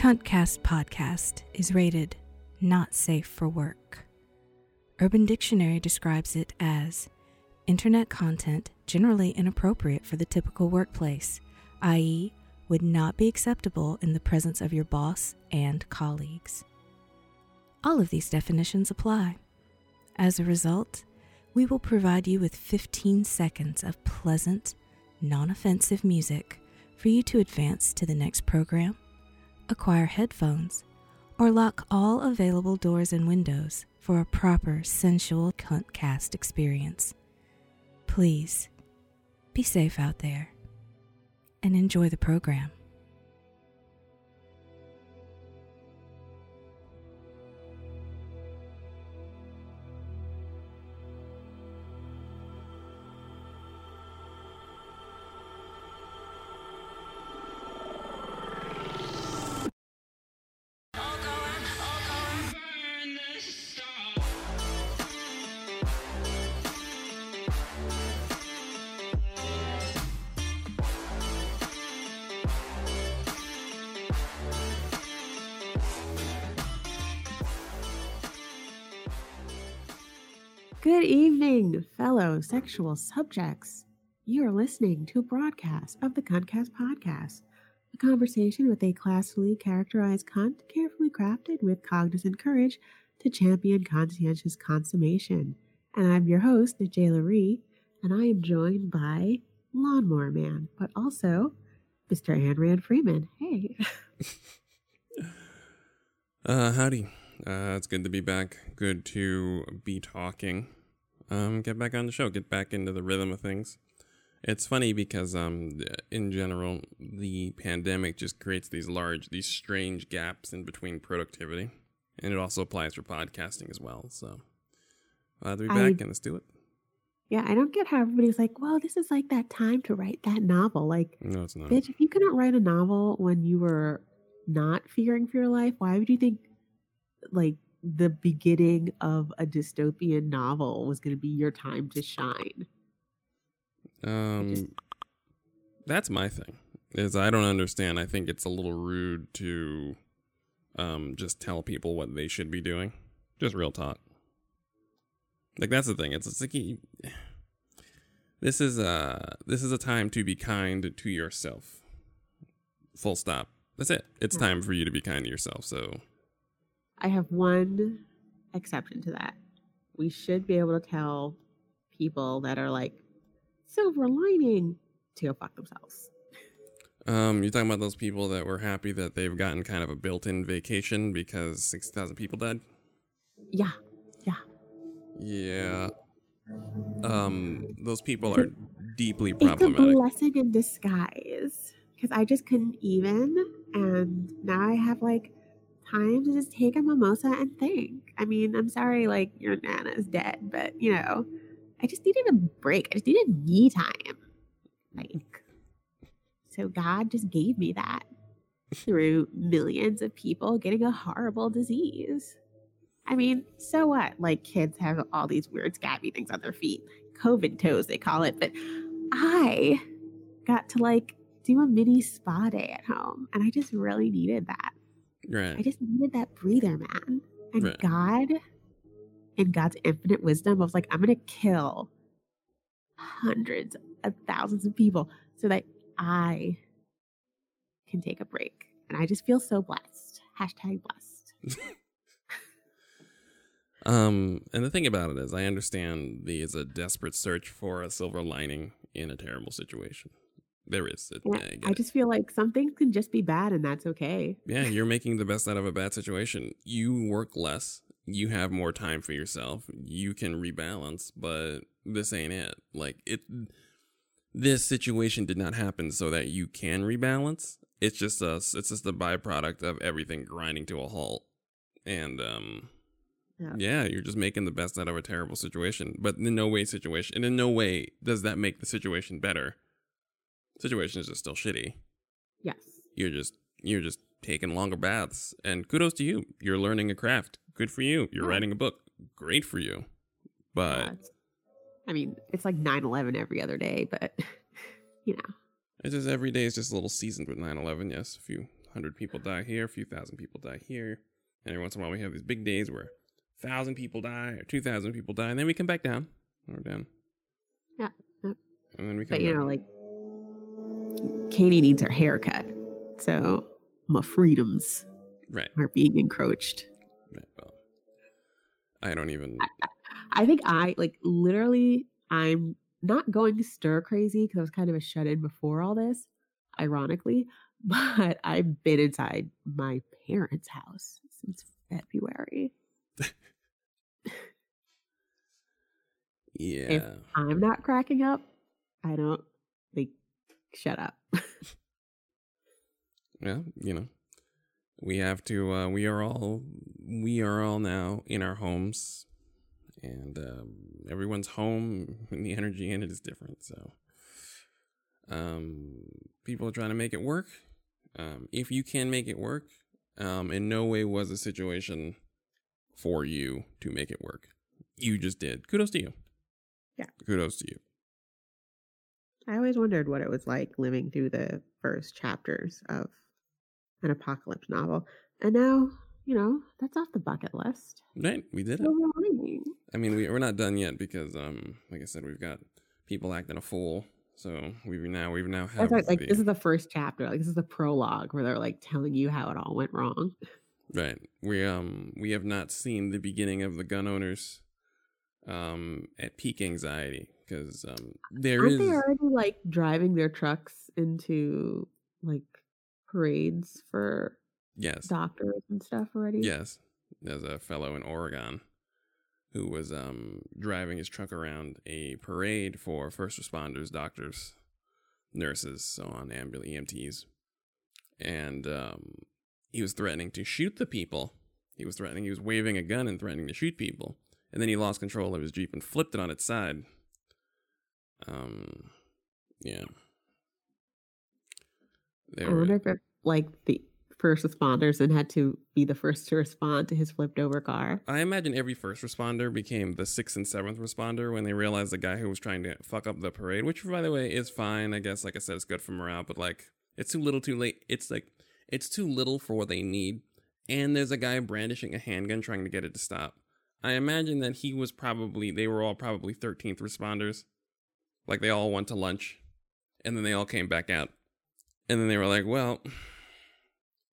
Cuntcast podcast is rated not safe for work. Urban Dictionary describes it as internet content generally inappropriate for the typical workplace, i.e., would not be acceptable in the presence of your boss and colleagues. All of these definitions apply. As a result, we will provide you with 15 seconds of pleasant, non offensive music for you to advance to the next program, acquire headphones, or lock all available doors and windows for a proper sensual cuntcast experience. Please be safe out there and enjoy the program. Sexual subjects. You are listening to a broadcast of the Cuntcast Podcast, a conversation with a classily characterized cunt carefully crafted with cognizant courage to champion conscientious consummation. And I'm your host, Jayla Ree, and I am joined by Lawnmower Man, but also Mr. Anran Freeman. Hey. Uh, howdy. Uh, it's good to be back. Good to be talking. Um, get back on the show. Get back into the rhythm of things. It's funny because, um, in general, the pandemic just creates these large, these strange gaps in between productivity, and it also applies for podcasting as well. So, glad to be back, I- and let's do it. Yeah, I don't get how everybody's like, well, this is like that time to write that novel. Like, No, it's not. Bitch, if you couldn't write a novel when you were not fearing for your life, why would you think like the beginning of a dystopian novel was going to be your time to shine? Um, that's my thing. Is I don't understand. I think it's a little rude to, um, just tell people what they should be doing. Just real talk. Like that's the thing. It's, it's like you, this is a this is a time to be kind to yourself. Full stop. That's it. It's Yeah. time for you to be kind to yourself. So I have one exception to that. We should be able to tell people that are like silver lining to go fuck themselves. Um, you're talking about those people that were happy that they've gotten kind of a built-in vacation because six thousand people died. Yeah. Yeah. Yeah. Um, those people are deeply problematic. It's a blessing in disguise because I just couldn't even, and now I have like time to just take a mimosa and think. I mean, I'm sorry, like your nana's dead, but you know, I just needed a break. I just needed me time. Like, so God just gave me that through millions of people getting a horrible disease. I mean, so what? Like kids have all these weird scabby things on their feet. COVID toes, they call it. But I got to like do a mini spa day at home. And I just really needed that. I just needed that breather, man. And Right. God, in God's infinite wisdom, was like, I'm going to kill hundreds of thousands of people so that I can take a break. And I just feel so blessed. Hashtag blessed. Um, and the thing about it is, I understand the is a desperate search for a silver lining in a terrible situation. There is. It, Yeah, I I just feel like some things can just be bad and that's okay. yeah, you're making the best out of a bad situation. You work less. You have more time for yourself. You can rebalance, but this ain't it. Like it. This situation did not happen so that you can rebalance. It's just a. It's just a byproduct of everything grinding to a halt, and um. Yeah. Yeah, you're just making the best out of a terrible situation, but in no way situation, and in no way does that make the situation better. Situation is just still shitty. Yes. You're just you're just taking longer baths, and kudos to you. You're learning a craft. Good for you. You're Yeah. writing a book. Great for you. But it's- I mean, it's like 9 11 every other day, but you know, it's just every day is just a little seasoned with 9/11. Yes, a few hundred people die here, a few thousand people die here, and every once in a while we have these big days where thousand people die or two thousand people die, and then we come back down. We're down. Yeah, yeah. And then we come But you back. know, like Katie needs her haircut, so my freedoms right. are being encroached. right. Well, I don't even. I think I like literally. I'm not going stir crazy because I was kind of a shut in before all this, ironically. But I've been inside my parents' house since February. Yeah. If I'm not cracking up. I don't like. Shut up. yeah. You know, we have to. Uh, we are all. We are all now in our homes, and um, everyone's home, and the energy in it is different. So, um, people are trying to make it work. Um, if you can make it work, um, in no way was a situation for you to make it work. You just did. Kudos to you. Yeah. Kudos to you. I always wondered what it was like living through the first chapters of an apocalypse novel, and now you know that's off the bucket list. Right. We did it. Silver. I mean, we, we're not done yet because, um, like I said, we've got people acting a fool. So we've now we've now have right. Like the- this is the first chapter. Like this is the prologue where they're like telling you how it all went wrong. right. We um we have not seen the beginning of the gun owners um at peak anxiety because um there Aren't is they already like driving their trucks into like parades for yes doctors and stuff already? yes there's a fellow in Oregon who was um driving his truck around a parade for first responders, doctors, nurses, so on, ambul EMTs, and um he was threatening to shoot the people. He was threatening. He was waving a gun and threatening to shoot people. And then he lost control of his jeep and flipped it on its side. Um, yeah. They I were, wonder if it, like the first responders and had to be the first to respond to his flipped over car. I imagine every first responder became the sixth and seventh responder when they realized the guy who was trying to fuck up the parade, which, by the way, is fine. I guess, like I said, it's good for morale, but like, it's too little too late. It's like, it's too little for what they need. And there's a guy brandishing a handgun trying to get it to stop. I imagine that he was probably, they were all probably 13th responders. Like, they all went to lunch and then they all came back out. And then they were like, well,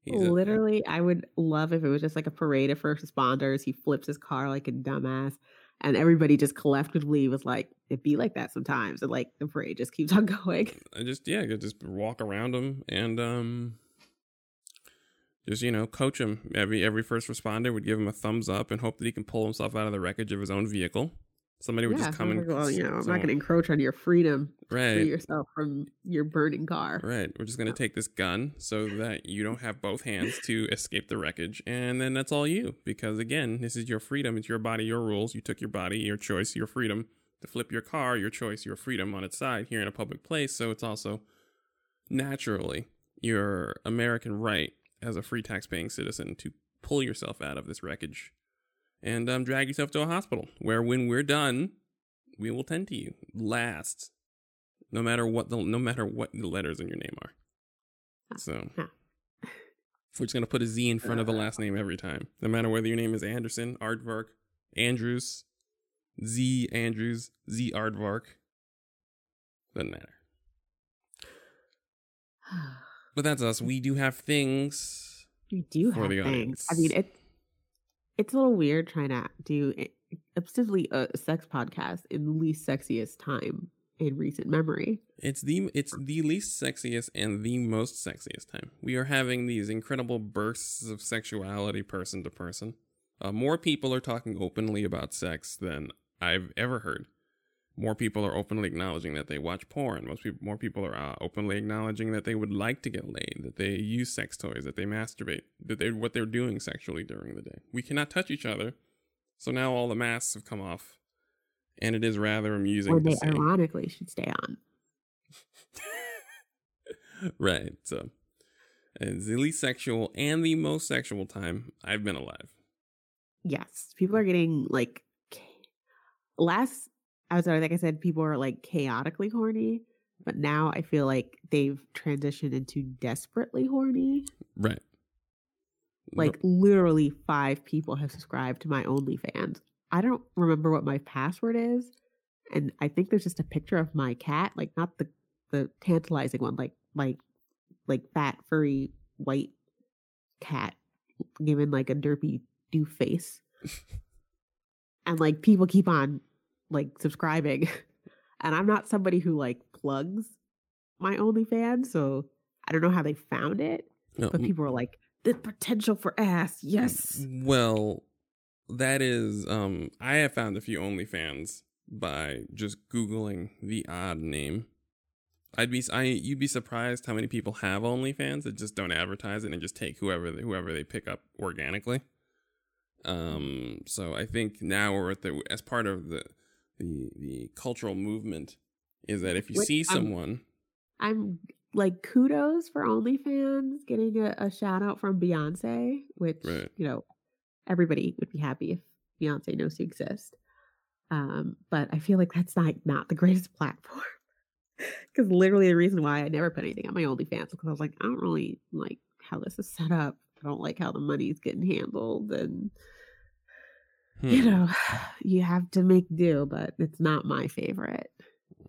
Literally, I would love if it was just like a parade of first responders. He flips his car like a dumbass, and everybody just collectively was like, "It be like that sometimes," and like the parade just keeps on going. I just yeah, could just walk around him and um just you know coach him. Every every first responder would give him a thumbs up and hope that he can pull himself out of the wreckage of his own vehicle. Somebody would yeah, just come and well, you know, I'm not going to encroach on your freedom. Free right. yourself from your burning car. Right. We're just gonna uh. take this gun so that you don't have both hands to escape the wreckage, and then that's all you. Because again, this is your freedom. It's your body, your rules. You took your body, your choice, your freedom to flip your car, your choice, your freedom on its side here in a public place. So it's also naturally your American right as a free tax-paying citizen to pull yourself out of this wreckage and um, drag yourself to a hospital where, when we're done, we will tend to you last no matter what the no matter what the letters in your name are. So we're just gonna put a Z in front of the last name every time, no matter whether your name is Anderson, Aardvark, Andrews, Z Andrews, Z Aardvark. Doesn't matter. But that's us. We do have things. We do have the things. I mean, it it's a little weird trying to do ostensibly a sex podcast in the least sexiest time in recent memory. It's the it's the least sexiest and the most sexiest time. We are having these incredible bursts of sexuality person to person. Uh, more people are talking openly about sex than I've ever heard. More people are openly acknowledging that they watch porn. Most people, more people are uh, openly acknowledging that they would like to get laid, that they use sex toys, that they masturbate, that they what they're doing sexually during the day. We cannot touch each other, so now all the masks have come off, and it is rather amusing Or they ironically should stay on. right. So it's the least sexual and the most sexual time I've been alive. Yes. People are getting like last I was like I said, people are like chaotically horny. but now I feel like they've transitioned into desperately horny. Right. Like literally five people have subscribed to my OnlyFans. I don't remember what my password is, and I think there's just a picture of my cat, like not the the tantalizing one, like like like fat furry white cat given like a derpy do face. and like people keep on like subscribing. And I'm not somebody who like plugs my OnlyFans, so I don't know how they found it. No, But people are like, the potential for ass, yes. Well, that is um I have found a few OnlyFans by just googling the odd name. I'd be I you'd be surprised how many people have OnlyFans that just don't advertise it and just take whoever they, whoever they pick up organically. Um so I think now we're at the as part of the the the cultural movement is that if you Which see I'm- someone I'm like kudos for OnlyFans getting a, a shout out from Beyonce, which Right. you know everybody would be happy if Beyonce knows you exist. Um, but I feel like that's not not the greatest platform because literally the reason why I never put anything on my OnlyFans is because I was like I don't really like how this is set up. I don't like how the money's getting handled, and you Hmm. know you have to make do. But it's not my favorite.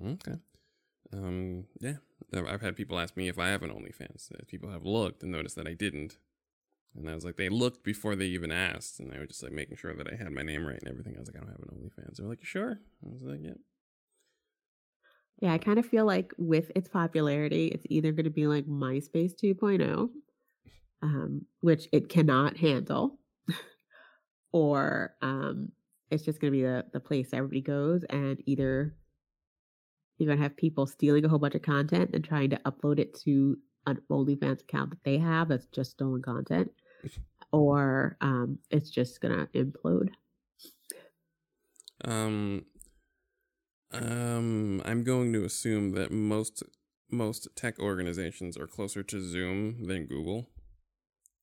Okay. Um. Yeah. I've had people ask me if I have an OnlyFans. Uh, People have looked and noticed that I didn't, and I was like, they looked before they even asked, and they were just like making sure that I had my name right and everything. I was like, I don't have an OnlyFans. They were like, you sure? I was like, yeah. Yeah, I kind of feel like with its popularity, it's either going to be like MySpace 2.0, um, which it cannot handle, or um, it's just going to be the, the place everybody goes, and either you're going to have people stealing a whole bunch of content and trying to upload it to an OnlyFans account that they have that's just stolen content, or um, it's just going to implode. Um. Um. I'm going to assume that most most tech organizations are closer to Zoom than Google,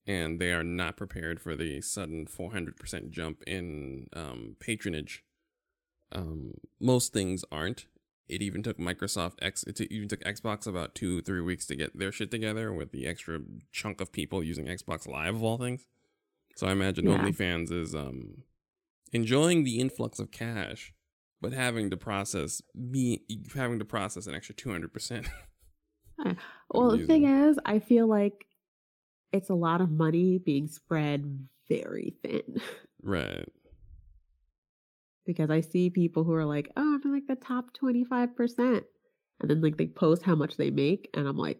and they are not prepared for the sudden 400% jump in um, patronage. Um, most things aren't. It even took Microsoft X. It t- even took Xbox about two, three weeks to get their shit together with the extra chunk of people using Xbox Live of all things. So I imagine Yeah. OnlyFans is um enjoying the influx of cash, but having to process be having to process an extra two hundred percent. Well, the thing is, I feel like it's a lot of money being spread very thin Right. because I see people who are like, oh, I'm in like the top 25%. And then like they post how much they make. And I'm like,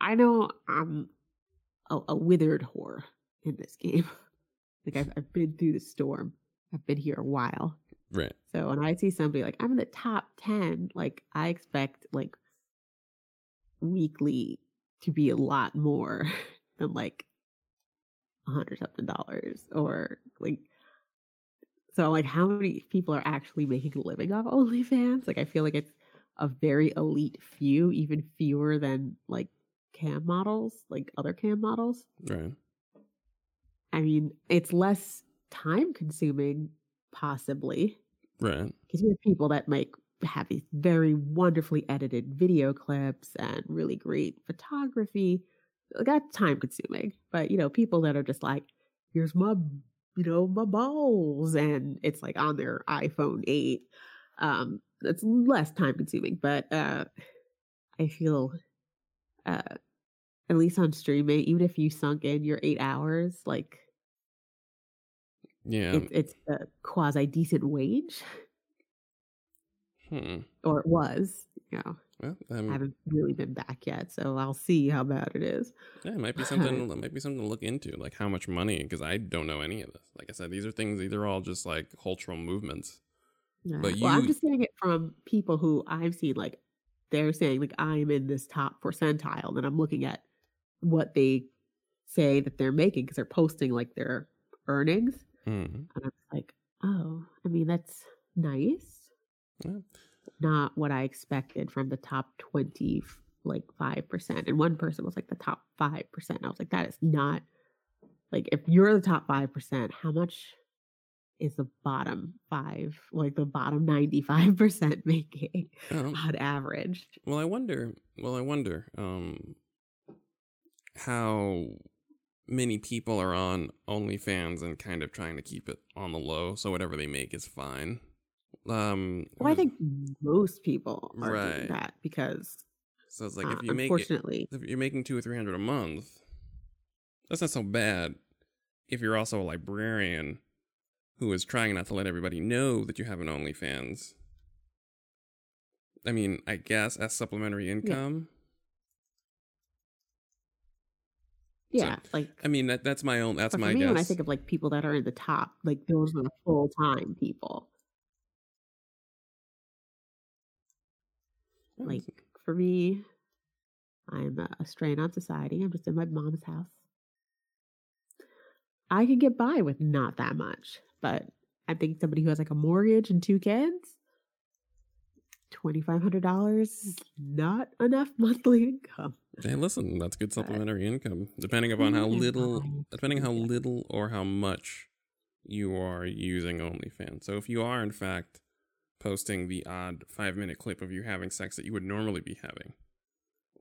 I know I'm a, a withered whore in this game. like I've, I've been through the storm, I've been here a while. Right. So when I see somebody like I'm in the top 10, like I expect like weekly to be a lot more than like a hundred something dollars or like so like how many people are actually making a living off OnlyFans? Like I feel like it's a very elite few, even fewer than like cam models, like other cam models. Right. I mean, it's less time consuming, possibly, Right. because you have people that make have these very wonderfully edited video clips and really great photography. That's time consuming. But you know, people that are just like, here's my you know, my balls and it's like on their iPhone 8. Um, it's less time consuming, but uh I feel uh at least on streaming, even if you sunk in your eight hours, like Yeah. it's it's a quasi decent wage. Hmm. or it was. You know, Well, I haven't really been back yet, so I'll see how bad it is. yeah, it might be something. it might be something to look into, like how much money, because I don't know any of this. Like I said, these are things. These are all just like cultural movements. Yeah. But well, I'm just getting it from people who I've seen. Like they're saying, like I'm in this top percentile, and I'm looking at what they say that they're making because they're posting like their earnings, Hmm. and I'm like, oh, I mean that's nice. Yeah. Not what I expected from the top twenty, like five percent, and one person was like the top five percent. I was like, that is not like if you're the top five percent, how much is the bottom five, like the bottom ninety five percent making Um, on average. well, I wonder. Well, I wonder um, how many people are on OnlyFans and kind of trying to keep it on the low, so whatever they make is fine. Um, Well, I think most people are Right. doing that because, so. It's like uh, if you make it, unfortunately, if you're making two or three hundred a month, that's not so bad. If you're also a librarian who is trying not to let everybody know that you have an OnlyFans, I mean, I guess as supplementary income. yeah, like I mean, that that's my own. That's my me, guess. when I think of like people that are in the top, like those are the full time people. Like for me, I'm a, strain on society. I'm just in my mom's house. I can get by with not that much, but I think somebody who has like a mortgage and two kids, twenty five hundred dollars is not enough monthly income. Hey, listen, that's good supplementary income, depending upon how little, depending how little or how much you are using OnlyFans. So if you are in fact posting the odd five minute clip of you having sex that you would normally be having,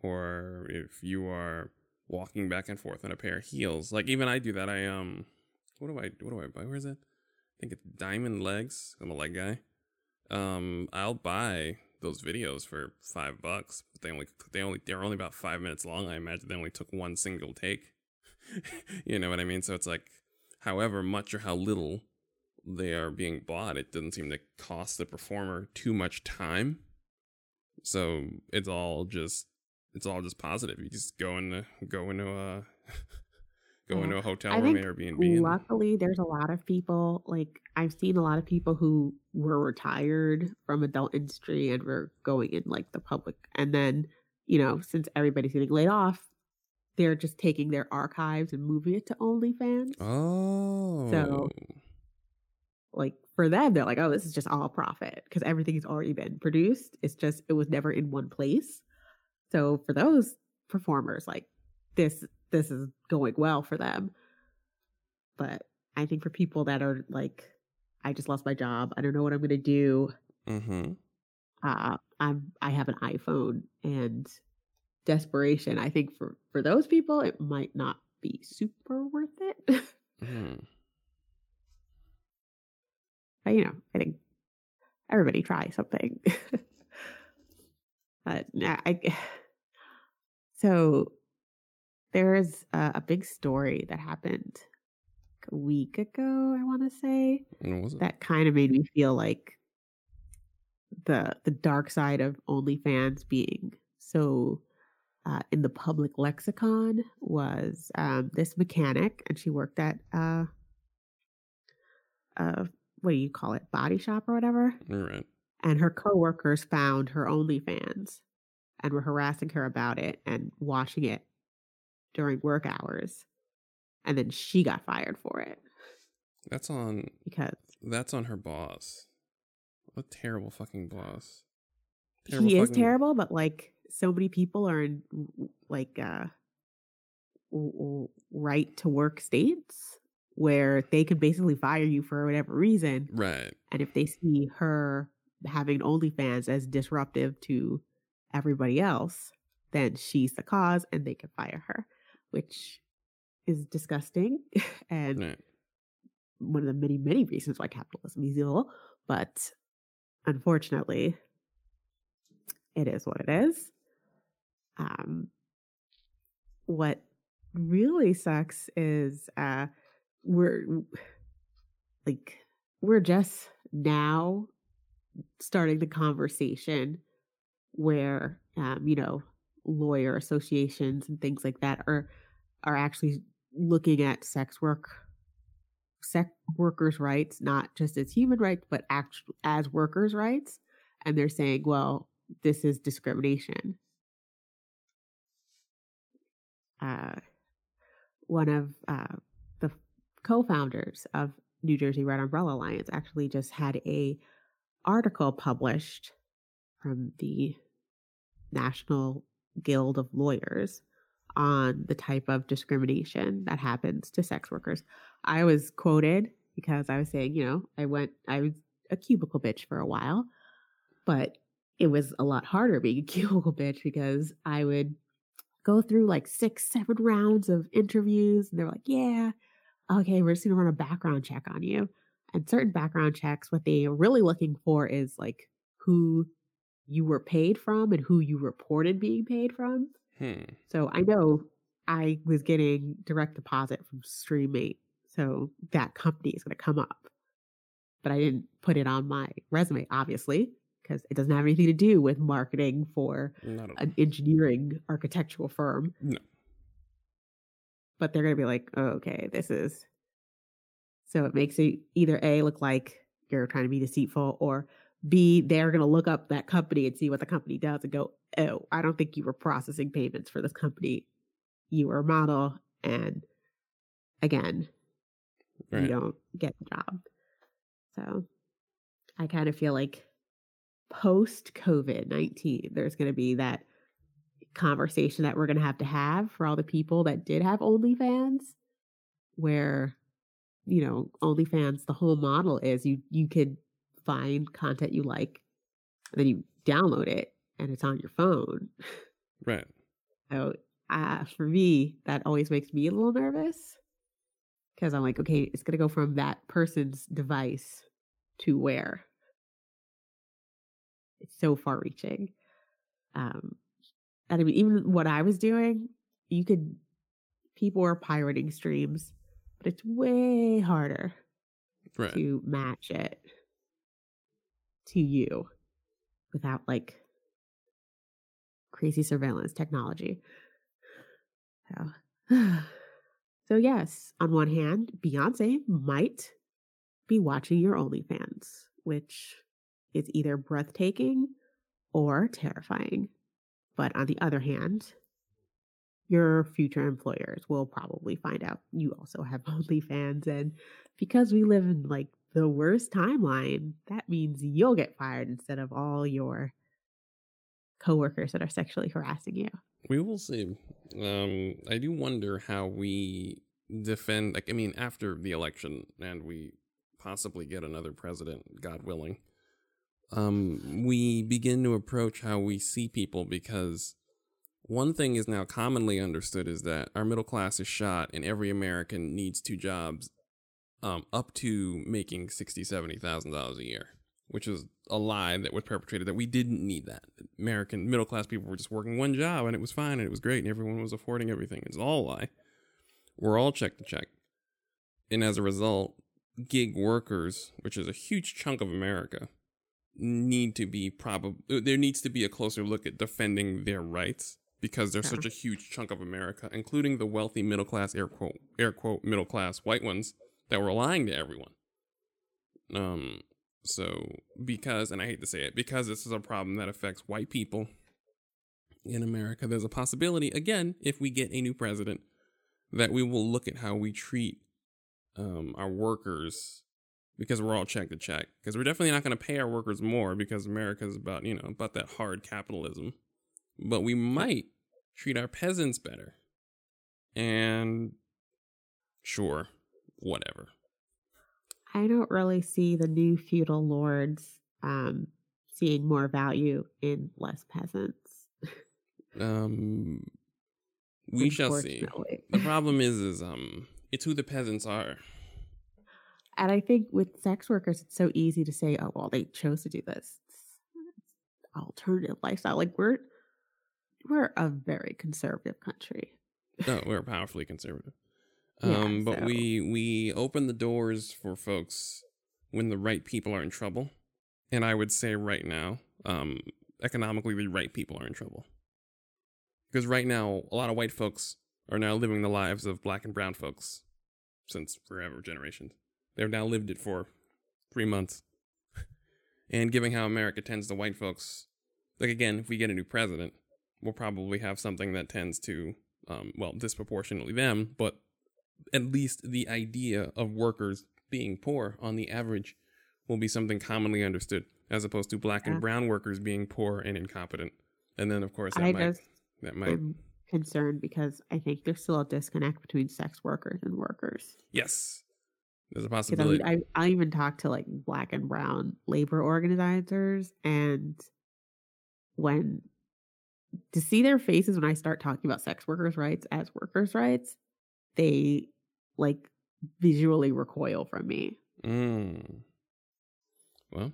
or if you are walking back and forth in a pair of heels, like even I do that. I um, what do I what do I buy? Where is it? I think it's Diamond Legs. I'm a leg guy. Um, I'll buy those videos for five bucks, but they only they only they're only about five minutes long. I imagine they only took one single take. you know what I mean? So it's like, however much or how little they are being bought, it doesn't seem to cost the performer too much time. So it's all just it's all just positive. You just go into go into a go Yeah. into a hotel I room, Airbnb. and- Luckily, there's a lot of people like I've seen a lot of people who were retired from adult industry and were going in like the public, and then you know since everybody's getting laid off, they're just taking their archives and moving it to OnlyFans. oh, Like for them, they're like, oh, this is just all profit because everything's already been produced. It's just it was never in one place. So for those performers, like this, this is going well for them. But I think for people that are like, I just lost my job. I don't know what I'm going to do. mm-hmm. Uh, I'm I have an iPhone and desperation. I think for for those people, it might not be super worth it. Mm. You know, I think everybody try something. but I so there's a, a big story that happened like a week ago. I want to say And was it? that kind of made me feel like the the dark side of OnlyFans being so uh, in the public lexicon was um, this mechanic, and she worked at uh, uh, what do you call it, body shop or whatever. All right. And her coworkers found her OnlyFans and were harassing her about it and watching it during work hours, and then she got fired for it That's on because that's on her boss. What a terrible fucking boss. he is terrible, but like so many people are in like uh right to work states where they can basically fire you for whatever reason. Right. And if they see her having OnlyFans as disruptive to everybody else, then she's the cause and they can fire her, which is disgusting and Right. one of the many, many reasons why capitalism is evil. But unfortunately, it is what it is. Um, what really sucks is uh, we're like we're just now starting the conversation where um, you know lawyer associations and things like that are are actually looking at sex work sex workers rights not just as human rights but actually as workers rights. And they're saying well this is discrimination. Uh, one of uh, the co-founders of new jersey red umbrella alliance actually just had a article published from the national guild of lawyers on the type of discrimination that happens to sex workers. I was quoted because I was saying, you know, I went, I was a cubicle bitch for a while, but it was a lot harder being a cubicle bitch because I would go through like six, seven rounds of interviews and they're like, yeah, okay, we're just going to run a background check on you. And certain background checks, what they are really looking for is like who you were paid from and who you reported being paid from. Hmm. So I know I was getting direct deposit from Streamate. So that company is going to come up. But I didn't put it on my resume, obviously, because it doesn't have anything to do with marketing for Not at all. an engineering architectural firm. No. But they're going to be like, oh, okay, this is. So it makes it either A, look like you're trying to be deceitful, or B, they're going to look up that company and see what the company does and go, oh, I don't think you were processing payments for this company. You were a model. And again, you don't get the job. So I kind of feel like post COVID 19, there's going to be that conversation that we're going to have to have for all the people that did have OnlyFans, where, you know, OnlyFans, the whole model is you, you could find content you like, and then you download it and it's on your phone. Right. So uh, for me, that always makes me a little nervous because I'm like, okay, it's going to go from that person's device to where? It's so far reaching. Um, and I mean, even what I was doing, you could, people are pirating streams, but it's way harder Right. to match it to you without like crazy surveillance technology. So, so yes, on one hand, Beyonce might be watching your OnlyFans, which is either breathtaking or terrifying. But on the other hand, your future employers will probably find out you also have OnlyFans. And because we live in like the worst timeline, that means you'll get fired instead of all your coworkers that are sexually harassing you. We will see. Um, I do wonder how we defend. Like, I mean, after the election, and we possibly get another president, God willing. Um, we begin to approach how we see people because one thing is now commonly understood is that our middle class is shot, and every American needs two jobs, um, up to making sixty, seventy thousand dollars a year, which is a lie that was perpetrated that we didn't need that. American middle class people were just working one job and it was fine and it was great and everyone was affording everything. It's all a lie. We're all check to check. And as a result, gig workers, which is a huge chunk of America, need to be probably there needs to be a closer look at defending their rights because they're such a huge chunk of America, including the wealthy middle class air quote air quote middle class white ones that were lying to everyone. Um so because and I hate to say it, because this is a problem that affects white people in America, there's a possibility, again, if we get a new president, that we will look at how we treat um, our workers because we're all check to check. Because we're definitely not going to pay our workers more because America is about, you know, about that hard capitalism. But we might treat our peasants better. And sure, whatever. I don't really see the new feudal lords um, seeing more value in less peasants. Um, we shall see. The problem is, is um, it's who the peasants are. And I think with sex workers, it's so easy to say, "Oh, well, they chose to do this It's alternative lifestyle." Like we're we're a very conservative country. No, we're powerfully conservative. Yeah, Um, but so- we we open the doors for folks when the right people are in trouble, and I would say right now, um, economically, the right people are in trouble. Because right now, a lot of white folks are now living the lives of black and brown folks since forever generations. They've now lived it for three months. and given how America tends to white folks, like again, if we get a new president, we'll probably have something that tends to, um, well, disproportionately them, but at least the idea of workers being poor on the average will be something commonly understood, as opposed to black Yeah. and brown workers being poor and incompetent. And then, of course, that I might just that might am concerned because I think there's still a disconnect between sex workers and workers. yes, There's a possibility. I, I even talked to like black and brown labor organizers, and when to see their faces when I start talking about sex workers' rights as workers' rights, they like visually recoil from me, Mm. Well,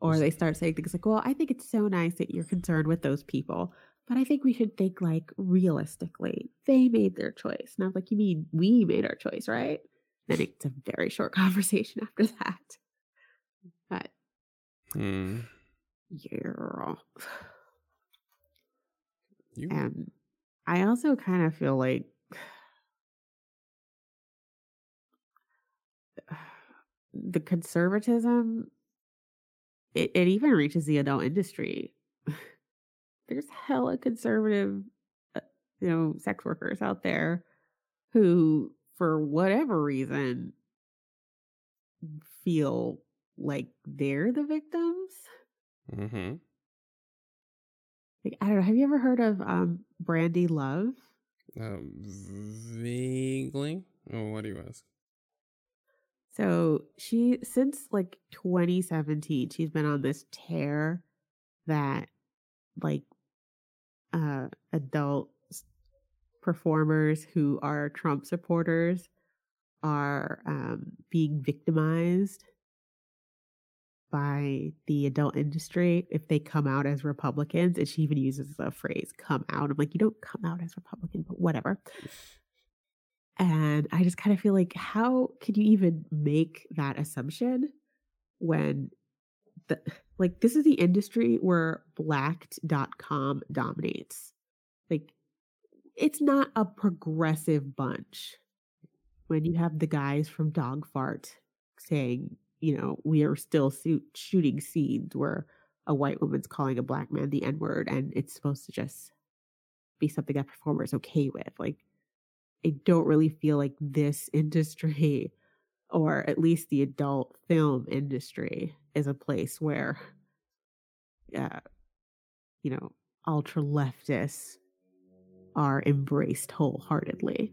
or they start saying things like, "Well, I think it's so nice that you're concerned with those people." But I think we should think like realistically. They made their choice. And I was like, you mean we made our choice, right? Then it's a very short conversation after that. But hmm. yeah. You And I also kind of feel like the conservatism it, it even reaches the adult industry. There's hella conservative uh, you know sex workers out there who for whatever reason feel like they're the victims. Mm-hmm. Like I don't know, have you ever heard of um Brandy Love? Uh, vaguely. Oh, what do you ask? So she since like 2017, she's been on this tear that like uh adult performers who are Trump supporters are um being victimized by the adult industry if they come out as Republicans. And she even uses the phrase come out. I'm like, you don't come out as Republican, but whatever. And I just kind of feel like, how could you even make that assumption when the like this is the industry where blacked.com dominates. Like it's not a progressive bunch when you have the guys from Dog Fart saying, you know, we are still shooting scenes where a white woman's calling a black man the N word and it's supposed to just be something that performer is okay with. Like I don't really feel like this industry, or at least the adult film industry, is a place where, uh, you know, ultra leftists are embraced wholeheartedly.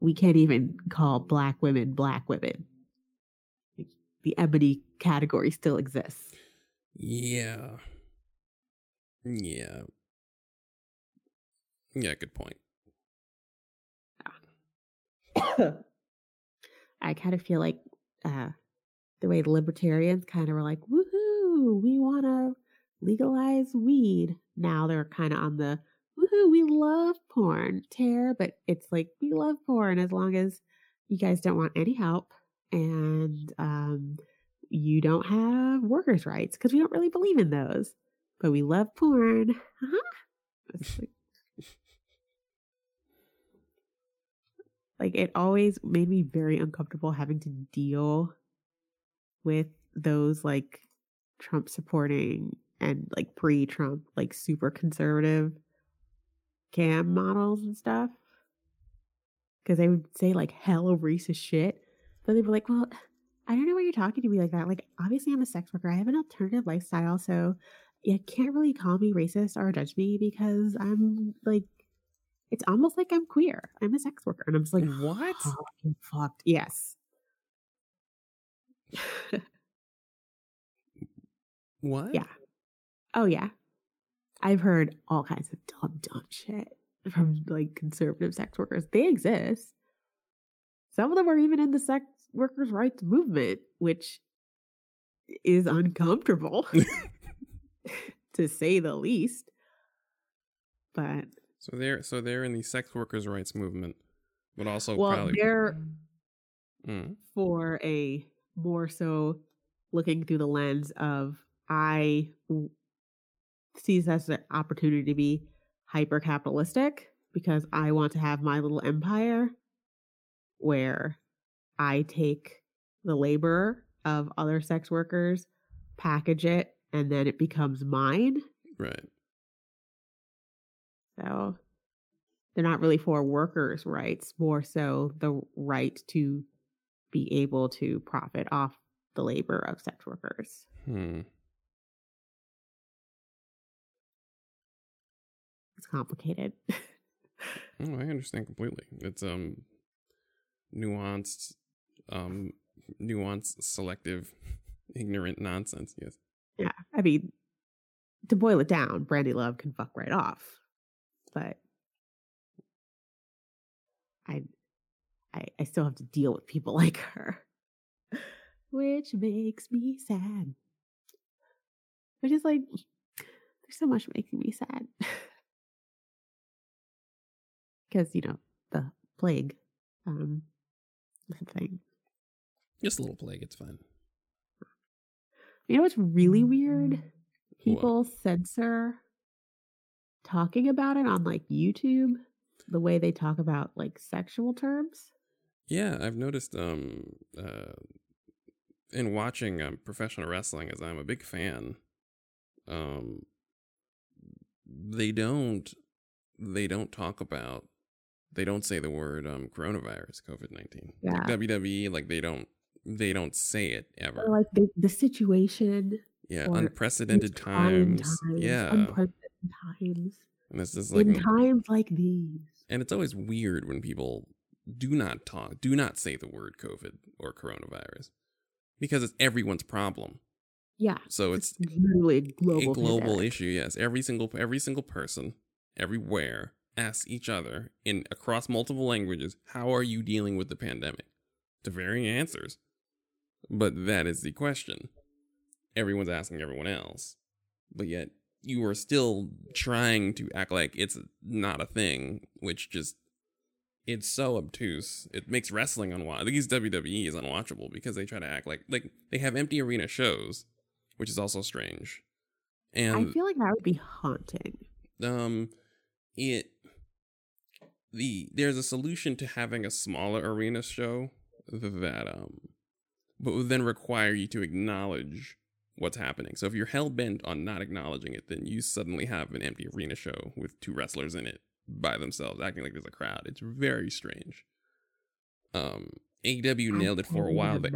We can't even call black women black women. The ebony category still exists. Yeah. Yeah. Yeah, good point. I kind of feel like uh, the way the libertarians kind of were like, woohoo, we want to legalize weed. Now they're kind of on the woohoo, we love porn tear, but it's like, we love porn as long as you guys don't want any help and um, you don't have workers' rights because we don't really believe in those. But we love porn. Uh-huh. Like, like it always made me very uncomfortable having to deal with those like Trump supporting and like pre Trump, like super conservative cam models and stuff. Cause they would say like hella racist shit. But they'd be like, well, I don't know why you're talking to me like that. Like, obviously, I'm a sex worker. I have an alternative lifestyle. So you can't really call me racist or judge me because I'm like, it's almost like I'm queer. I'm a sex worker. And I'm just like, What? fucking fucked. Yes. What? Yeah. Oh yeah. I've heard all kinds of dumb, dumb shit from like conservative sex workers. They exist. Some of them are even in the sex workers' rights movement, which is uncomfortable to say the least. But So they're so they're in the sex workers' rights movement, but also well, probably they're Mm, for a more so looking through the lens of I w- see this as an opportunity to be hyper capitalistic because I want to have my little empire where I take the labor of other sex workers, package it, and then it becomes mine. right. So they're not really for workers' rights, more so the right to be able to profit off the labor of sex workers. Hmm. Complicated. Oh, I understand completely. It's um nuanced, um, nuanced, selective, ignorant nonsense. Yes. Yeah. I mean, to boil it down, Brandy Love can fuck right off. But I I I still have to deal with people like her. Which makes me sad. Which is like there's so much making me sad. Because, you know, the plague um thing. Just a little plague, it's fine. You know what's really weird? People what? censor talking about it on like YouTube, the way they talk about like sexual terms. Yeah, I've noticed um uh in watching um, professional wrestling as I'm a big fan, um they don't they don't talk about they don't say the word um coronavirus covid-19 yeah. like wwe like they don't they don't say it ever. Or like the, the situation yeah unprecedented times. times. yeah. unprecedented times. And it's just like in times like these. And it's always weird when people do not talk do not say the word covid or coronavirus because it's everyone's problem. Yeah so it's, it's really global, a global issue yes. Every single every single person everywhere asks each other in across multiple languages how are you dealing with the pandemic? To varying answers. But that is the question. Everyone's asking everyone else. But yet you are still trying to act like it's not a thing which just it's so obtuse. It makes wrestling unwatchable these wwe is unwatchable because they try to act like like they have empty arena shows which is also strange. And i feel like that would be haunting. Um it the there's a solution to having a smaller arena show that um but would then require you to acknowledge what's happening. So if you're hell bent on not acknowledging it, then you suddenly have an empty arena show with two wrestlers in it by themselves, acting like there's a crowd. It's very strange. Um, AEW nailed it for a while. That,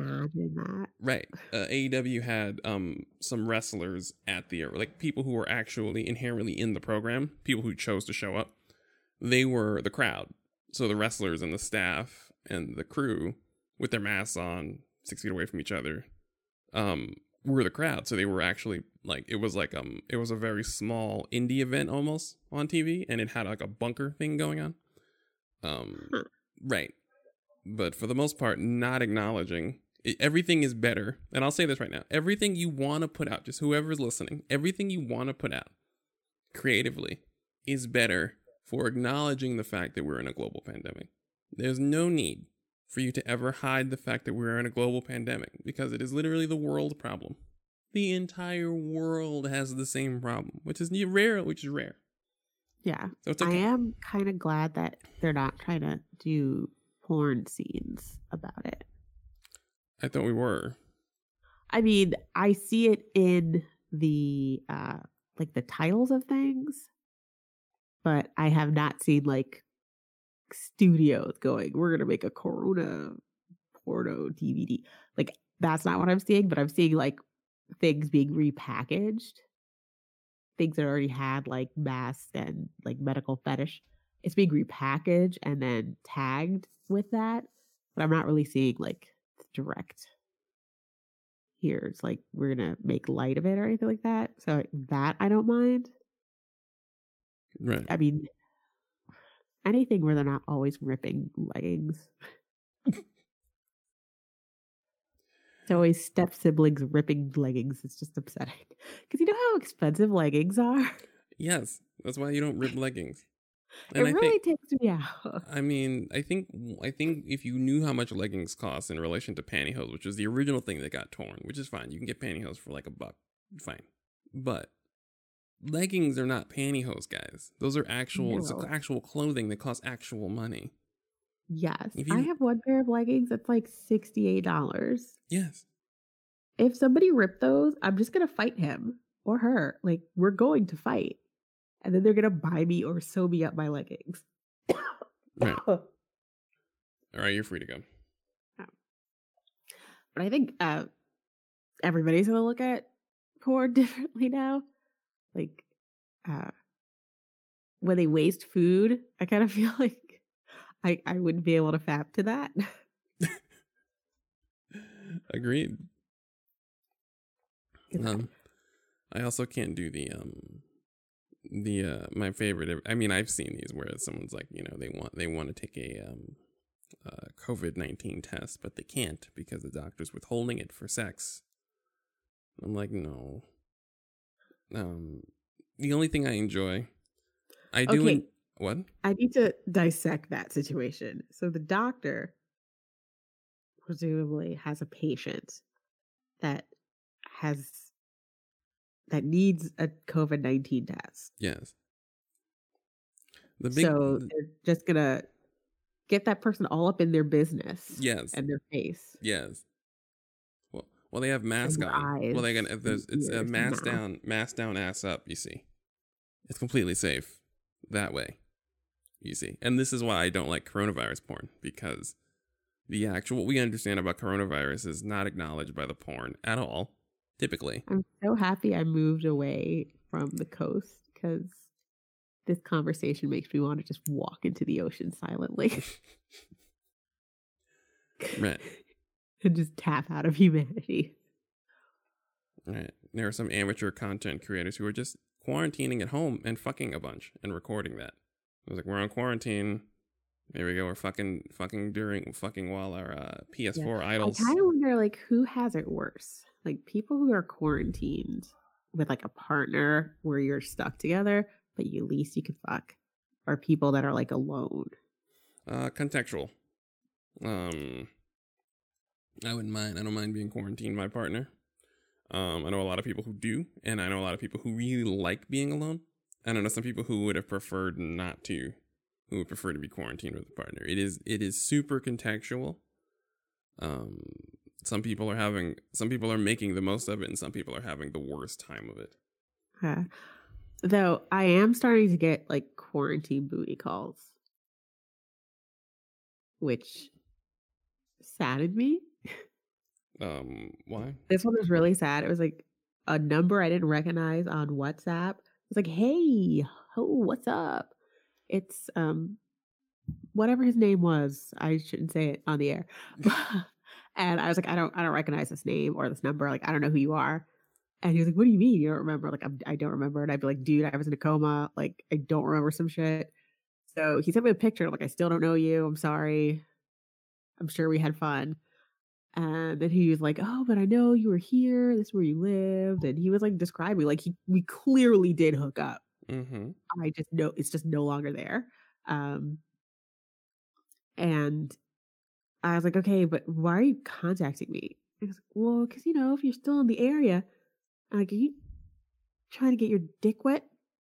right. Uh, AEW had um some wrestlers at the like people who were actually inherently in the program, people who chose to show up. They were the crowd. So the wrestlers and the staff and the crew with their masks on, six feet away from each other, um, were the crowd. So they were actually like it was like um it was a very small indie event almost on TV, and it had like a bunker thing going on. Um, huh. right. But for the most part, not acknowledging it, everything is better. And I'll say this right now: everything you want to put out, just whoever's listening, everything you want to put out creatively is better for acknowledging the fact that we're in a global pandemic. There's no need for you to ever hide the fact that we're in a global pandemic because it is literally the world problem. The entire world has the same problem, which is rare, which is rare. Yeah. So okay. I am kind of glad that they're not trying to do porn scenes about it. I thought we were. I mean, I see it in the uh like the titles of things, but I have not seen like studios going, we're going to make a Corona porno DVD. Like, that's not what I'm seeing, but I'm seeing like things being repackaged, things that already had like masks and like medical fetish. It's being repackaged and then tagged with that, but I'm not really seeing like direct here. It's like we're gonna make light of it or anything like that. So that I don't mind. Right. I mean, anything where they're not always ripping leggings. it's always step siblings ripping leggings. It's just upsetting. Because you know how expensive leggings are? Yes. That's why you don't rip leggings. And it really think, takes me out. I mean, I think I think if you knew how much leggings cost in relation to pantyhose, which was the original thing that got torn, which is fine. You can get pantyhose for like a buck. Fine. But leggings are not pantyhose, guys. Those are actual no. actual clothing that costs actual money. Yes. You, I have one pair of leggings that's like $68. Yes. If somebody ripped those, I'm just going to fight him or her. Like, we're going to fight. And then they're going to buy me or sew me up my leggings. right. All right, you're free to go. But I think uh, everybody's going to look at porn differently now like uh when they waste food, I kind of feel like I I wouldn't be able to fap to that. Agreed. Um, I also can't do the um the uh my favorite. I mean, I've seen these where someone's like, you know, they want they want to take a um uh COVID nineteen test, but they can't because the doctor's withholding it for sex. I'm like, no. Um, the only thing I enjoy, I do. Okay. en- what? I need to dissect that situation. So the doctor presumably has a patient that has that needs a COVID nineteen test. Yes. The big. so they're just gonna get that person all up in their business yes. and their face. Yes. Well, they have mask on. Well, they eyes. If there's, it's a mask down, mask down, ass up. You see, it's completely safe that way. You see, and this is why I don't like coronavirus porn because the actual what we understand about coronavirus is not acknowledged by the porn at all. Typically, I'm so happy I moved away from the coast because this conversation makes me want to just walk into the ocean silently right, and just tap out of humanity. right. There are some amateur content creators who are just quarantining at home and fucking a bunch and recording that. It was like we're on quarantine. There we go. We're fucking, fucking during, fucking while our uh, PS4 idles. I kind of wonder, like, who has it worse? Like people who are quarantined with like a partner where you're stuck together, but you at least you could fuck, or people that are like alone. Uh, contextual. Um, I wouldn't mind. I don't mind being quarantined. My partner. Um, I know a lot of people who do, and I know a lot of people who really like being alone. And I know some people who would have preferred not to, who would prefer to be quarantined with a partner. It is it is super contextual. Um, some people are having, some people are making the most of it, and some people are having the worst time of it. Uh, though I am starting to get like quarantine booty calls, which saddened me. Um, why? This one was really sad. It was like a number I didn't recognize on WhatsApp. It was like, "Hey, what's up?" It's um, whatever his name was. I shouldn't say it on the air. and I was like, "I don't, I don't recognize this name or this number. Like, I don't know who you are." And he was like, "What do you mean you don't remember?" Like, I'm, I don't remember. And I'd be like, "Dude, I was in a coma. Like, I don't remember some shit." So he sent me a picture. Like, I still don't know you. I'm sorry. I'm sure we had fun. And then he was like, "Oh, but I know you were here. This is where you lived." And he was like describing, like he we clearly did hook up. Mm-hmm. I just know it's just no longer there. Um, and I was like, "Okay, but why are you contacting me?" He was like, "Well, because you know, if you're still in the area, I'm like, are you trying to get your dick wet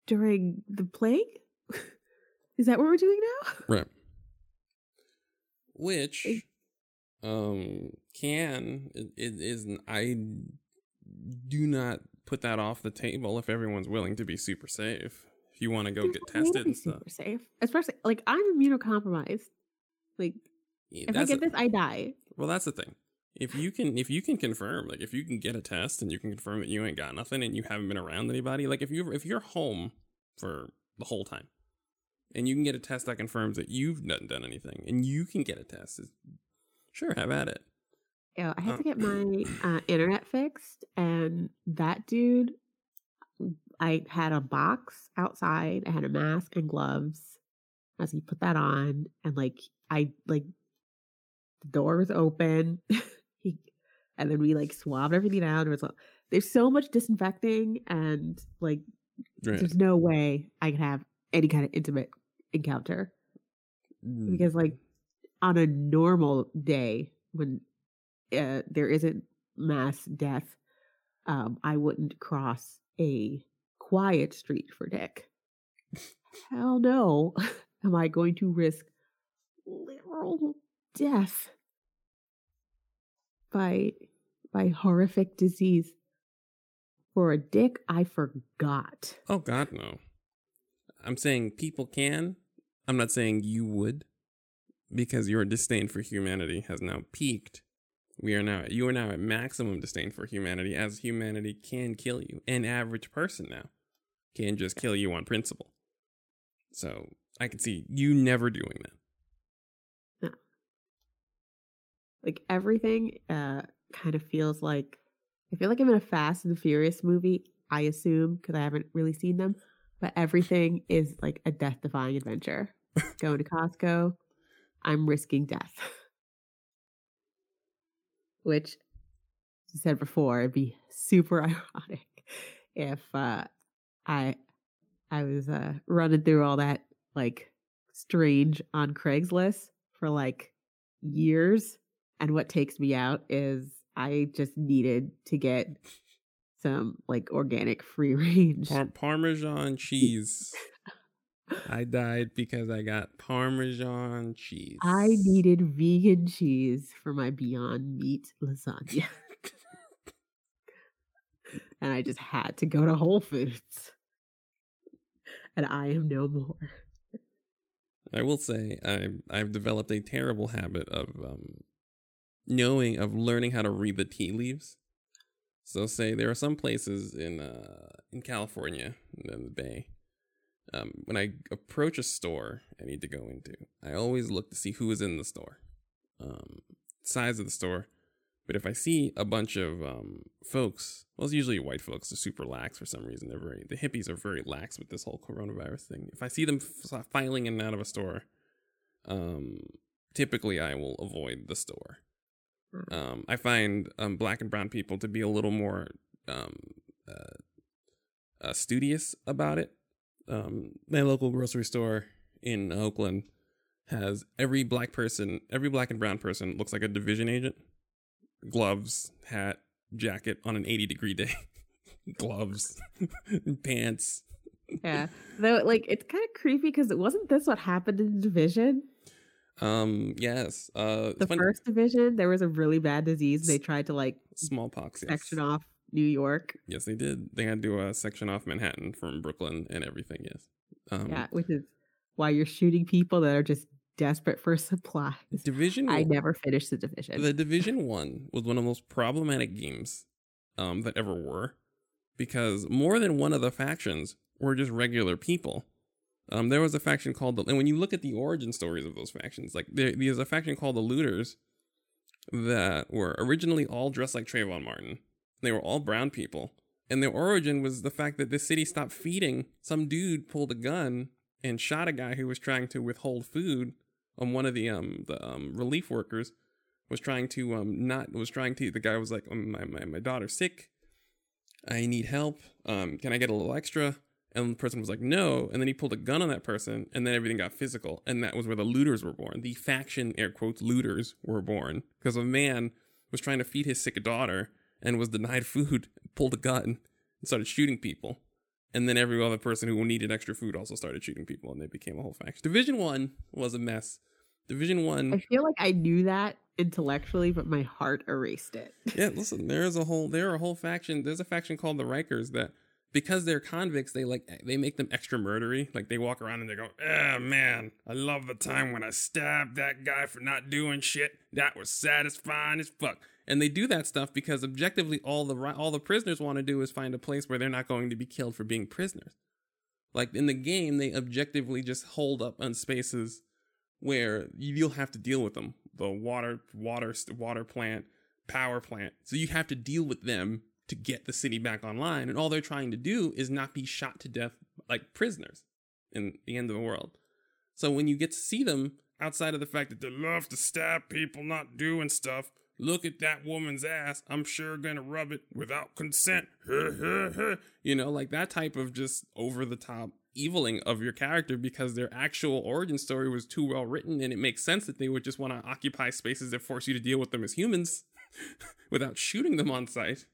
during the plague? is that what we're doing now?" Right. Which um can it, it is I do not put that off the table if everyone's willing to be super safe. If you want to go Dude, get tested and stuff. super safe, especially like I'm immunocompromised. Like Yeah, if I get the- this, I die. well, that's the thing. If you can, if you can confirm, like if you can get a test and you can confirm that you ain't got nothing and you haven't been around anybody, like if you if you're home for the whole time, and you can get a test that confirms that you've not done anything, and you can get a test, it's- sure, have at it. Yeah, I had Uh, to get my uh, internet fixed, and that dude, I had a box outside. I had a mask and gloves. As he put that on, and like I like, the door was open. he, and then we like swabbed everything down. It was a- there's so much disinfecting, and like Right. there's no way I could have any kind of intimate encounter Mm. because like on a normal day when uh, there isn't mass death um, i wouldn't cross a quiet street for dick. Hell no. Am i going to risk literal death by by horrific disease? For a dick i forgot. Oh God, no. I'm saying people can. I'm not saying you would, because your disdain for humanity has now peaked. We are now you are now at maximum disdain for humanity, as humanity can kill you. An average person now can just kill you on principle. So I can see you never doing that. like everything uh kind of feels like I feel like I'm in a Fast and Furious movie. I assume because I haven't really seen them, but everything is like a death-defying adventure. Going to Costco, I'm risking death. Which, as I said before, it'd be super ironic if uh, I I was uh, running through all that like strange on Craigslist for like years, and what takes me out is I just needed to get some like organic free range Par- Parmesan cheese. I died because I got Parmesan cheese. I needed vegan cheese for my Beyond Meat lasagna. and I just had to go to Whole Foods. And I am no more. I will say I I've developed a terrible habit of um, knowing of learning how to read the tea leaves. So say there are some places in uh in California in the Bay. Um, when I approach a store I need to go into, I always look to see who is in the store, um, size of the store. But if I see a bunch of um, folks, well, it's usually white folks. They're super lax for some reason. They're very the hippies are very lax with this whole coronavirus thing. If I see them f- filing in and out of a store, um, typically I will avoid the store. Um, I find um, black and brown people to be a little more um, uh, uh, studious about it. Um, my local grocery store in Oakland has every black person, every black and brown person looks like a division agent. Gloves, hat, jacket on an 80 degree day. Gloves, pants. Yeah. Though, like, it's kind of creepy because it wasn't this what happened in the division? Um, yes. Uh, The fun- first division, there was a really bad disease. They tried to, like, smallpox. Yes. section off New York. Yes, they did. They had to do a section off Manhattan from Brooklyn and everything. Yes. Um, yeah, which is why you're shooting people that are just desperate for supplies. Division. I never finished the division. The Division One was one of the most problematic games um, that ever were, because more than one of the factions were just regular people. Um, there was a faction called the, and when you look at the origin stories of those factions, like there, there's a faction called the Looters that were originally all dressed like Trayvon Martin. They were all brown people, and their origin was the fact that the city stopped feeding. Some dude pulled a gun and shot a guy who was trying to withhold food on one of the um the um relief workers was trying to um not was trying to the guy was like um, my, my my daughter's sick. I need help. Um can i get a little extra? And the person was like no. And then he pulled a gun on that person and then everything got physical. And that was where the looters were born. The faction air quotes looters were born. Because a man was trying to feed his sick daughter and was denied food pulled a gun and started shooting people and then every other person who needed extra food also started shooting people and they became a whole faction division one was a mess division one I feel like I knew that intellectually, but my heart erased it. yeah, listen, there is a whole there are a whole faction. There's a faction called the Rikers that because they're convicts, they like they make them extra murdery. Like they walk around and they go, "Ah, man, I love the time when I stabbed that guy for not doing shit. That was satisfying as fuck." And they do that stuff because objectively, all the all the prisoners want to do is find a place where they're not going to be killed for being prisoners. Like in the game, they objectively just hold up on spaces where you'll have to deal with them. The water, water, water plant, power plant. So you have to deal with them to get the city back online. And all they're trying to do is not be shot to death like prisoners in the end of the world. So when you get to see them outside of the fact that they love to stab people not doing stuff, look at that woman's ass. I'm sure gonna rub it without consent. you know, like that type of just over the top eviling of your character because their actual origin story was too well written and it makes sense that they would just want to occupy spaces that force you to deal with them as humans without shooting them on sight.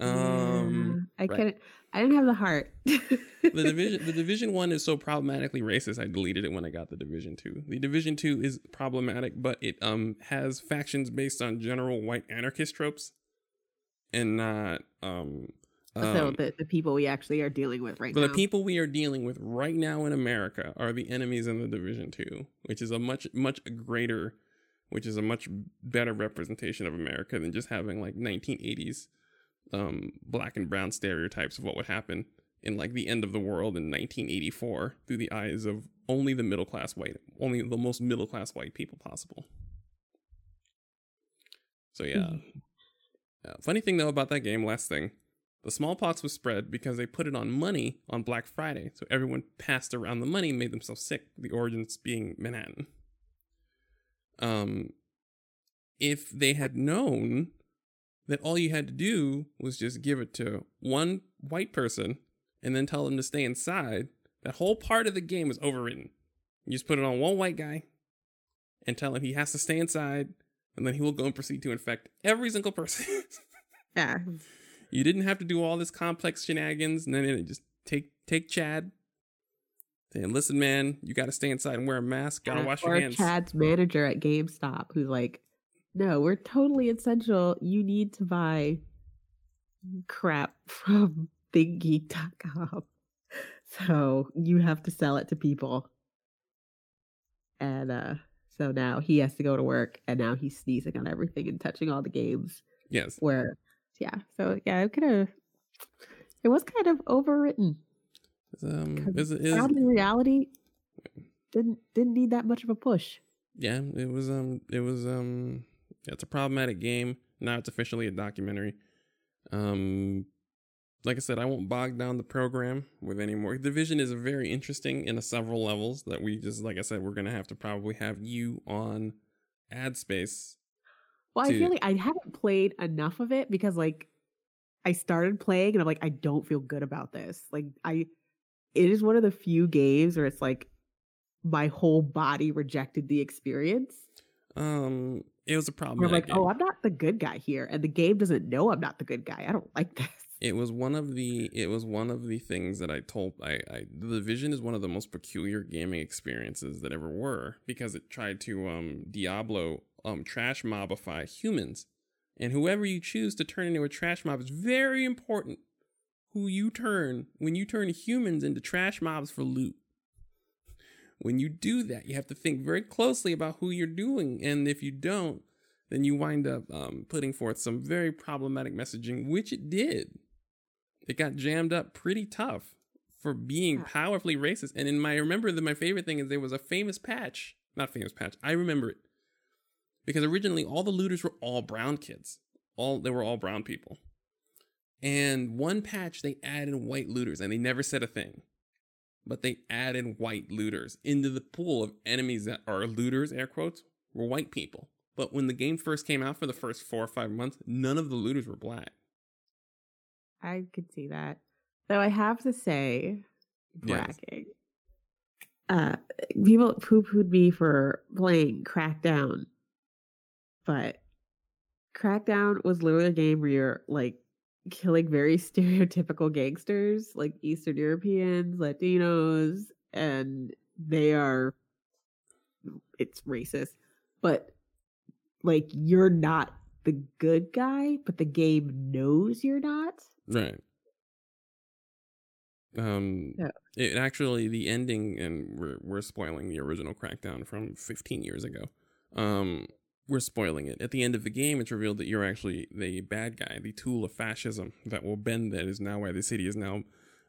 Um, I right. couldn't. I didn't have the heart. the division the division one is so problematically racist i deleted it when i got the division two the division two is problematic but it um has factions based on general white anarchist tropes and not um so um, the, the people we actually are dealing with right but now. the people we are dealing with right now in America are the enemies in the Division Two, which is a much much greater, which is a much better representation of America than just having like 1980s um, black and brown stereotypes of what would happen in like the end of the world in 1984 through the eyes of only the middle class white, only the most middle class white people possible. So yeah, Uh, funny thing though about that game, last thing, the smallpox was spread because they put it on money on Black Friday. So everyone passed around the money and made themselves sick, the origins being Manhattan. Um, if they had known that all you had to do was just give it to one white person and then tell them to stay inside, that whole part of the game was overwritten. You just put it on one white guy and tell him he has to stay inside, and then he will go and proceed to infect every single person. Yeah. you didn't have to do all this complex shenanigans, and then just take take Chad. Saying, listen, man, you got to stay inside and wear a mask. Gotta wash or your hands. Chad's manager at GameStop, who's like, "No, we're totally essential. You need to buy crap from ThinkGeek.com, so you have to sell it to people." And uh, so now he has to go to work, and now he's sneezing on everything and touching all the games. Yes. Where, yeah, so yeah, it could have. It was kind of overwritten. Um, it's, it's, Sadly, reality didn't didn't need that much of a push. yeah, it was um it was um it's a problematic game. Now it's officially a documentary. Um like I said, I won't bog down the program with any more. Division is a very interesting in a several levels that we just like I said, we're gonna have to probably have you on ad space. Well, I feel like I haven't played enough of it because like I started playing and I'm like, I don't feel good about this. Like I it is one of the few games where it's like my whole body rejected the experience. Um it was a problem. Problematic like, oh. I'm not the good guy here. And the game doesn't know I'm not the good guy. I don't like this. It was one of the it was one of the things that I told I, I the division is one of the most peculiar gaming experiences that ever were because it tried to um Diablo um trash mobify humans. And whoever you choose to turn into a trash mob is very important. Who you turn when you turn humans into trash mobs for loot. When you do that, you have to think very closely about who you're doing. And if you don't, then you wind up um, putting forth some very problematic messaging, which it did. It got jammed up pretty tough for being powerfully racist. And in my I remember that my favorite thing is there was a famous patch, not famous patch. I remember it because originally all the looters were all brown kids. All they were all brown people. And one patch they added white looters, and they never said a thing. But they added white looters into the pool of enemies that are looters, air quotes, were white people. But when the game first came out for the first four or five months, none of the looters were black. I could see that. Though I have to say, Yes. Uh, people poo pooed me for playing Crackdown, but Crackdown was literally a game where you're like killing very stereotypical gangsters, like Eastern Europeans, Latinos, and they are it's racist, but like you're not the good guy, but the game knows you're not. Right. Um Yeah. it actually the ending and we're we're spoiling the original crackdown from 15 years ago. Um we're spoiling it. At the end of the game it's revealed that you're actually the bad guy, the tool of fascism that will bend that is now why the city is now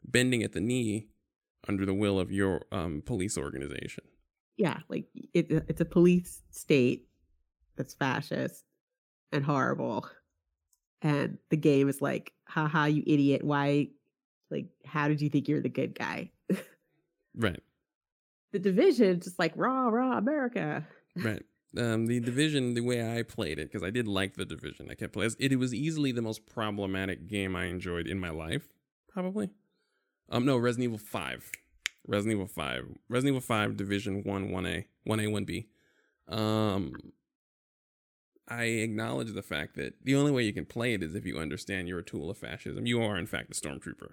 bending at the knee under the will of your um police organization. yeah, like it, it's a police state that's fascist and horrible. And the game is like, haha, you idiot. Why, like, how did you think you're the good guy? Right. the division, just like, rah, rah, America. Right. Um, the division, the way I played it, because I did like the division. I kept playing. It, it was easily the most problematic game I enjoyed in my life, probably. Um, no, Resident Evil Five, Resident Evil Five, Resident Evil Five Division One, One A, One A, One B. Um, I acknowledge the fact that the only way you can play it is if you understand you're a tool of fascism. You are, in fact, a stormtrooper.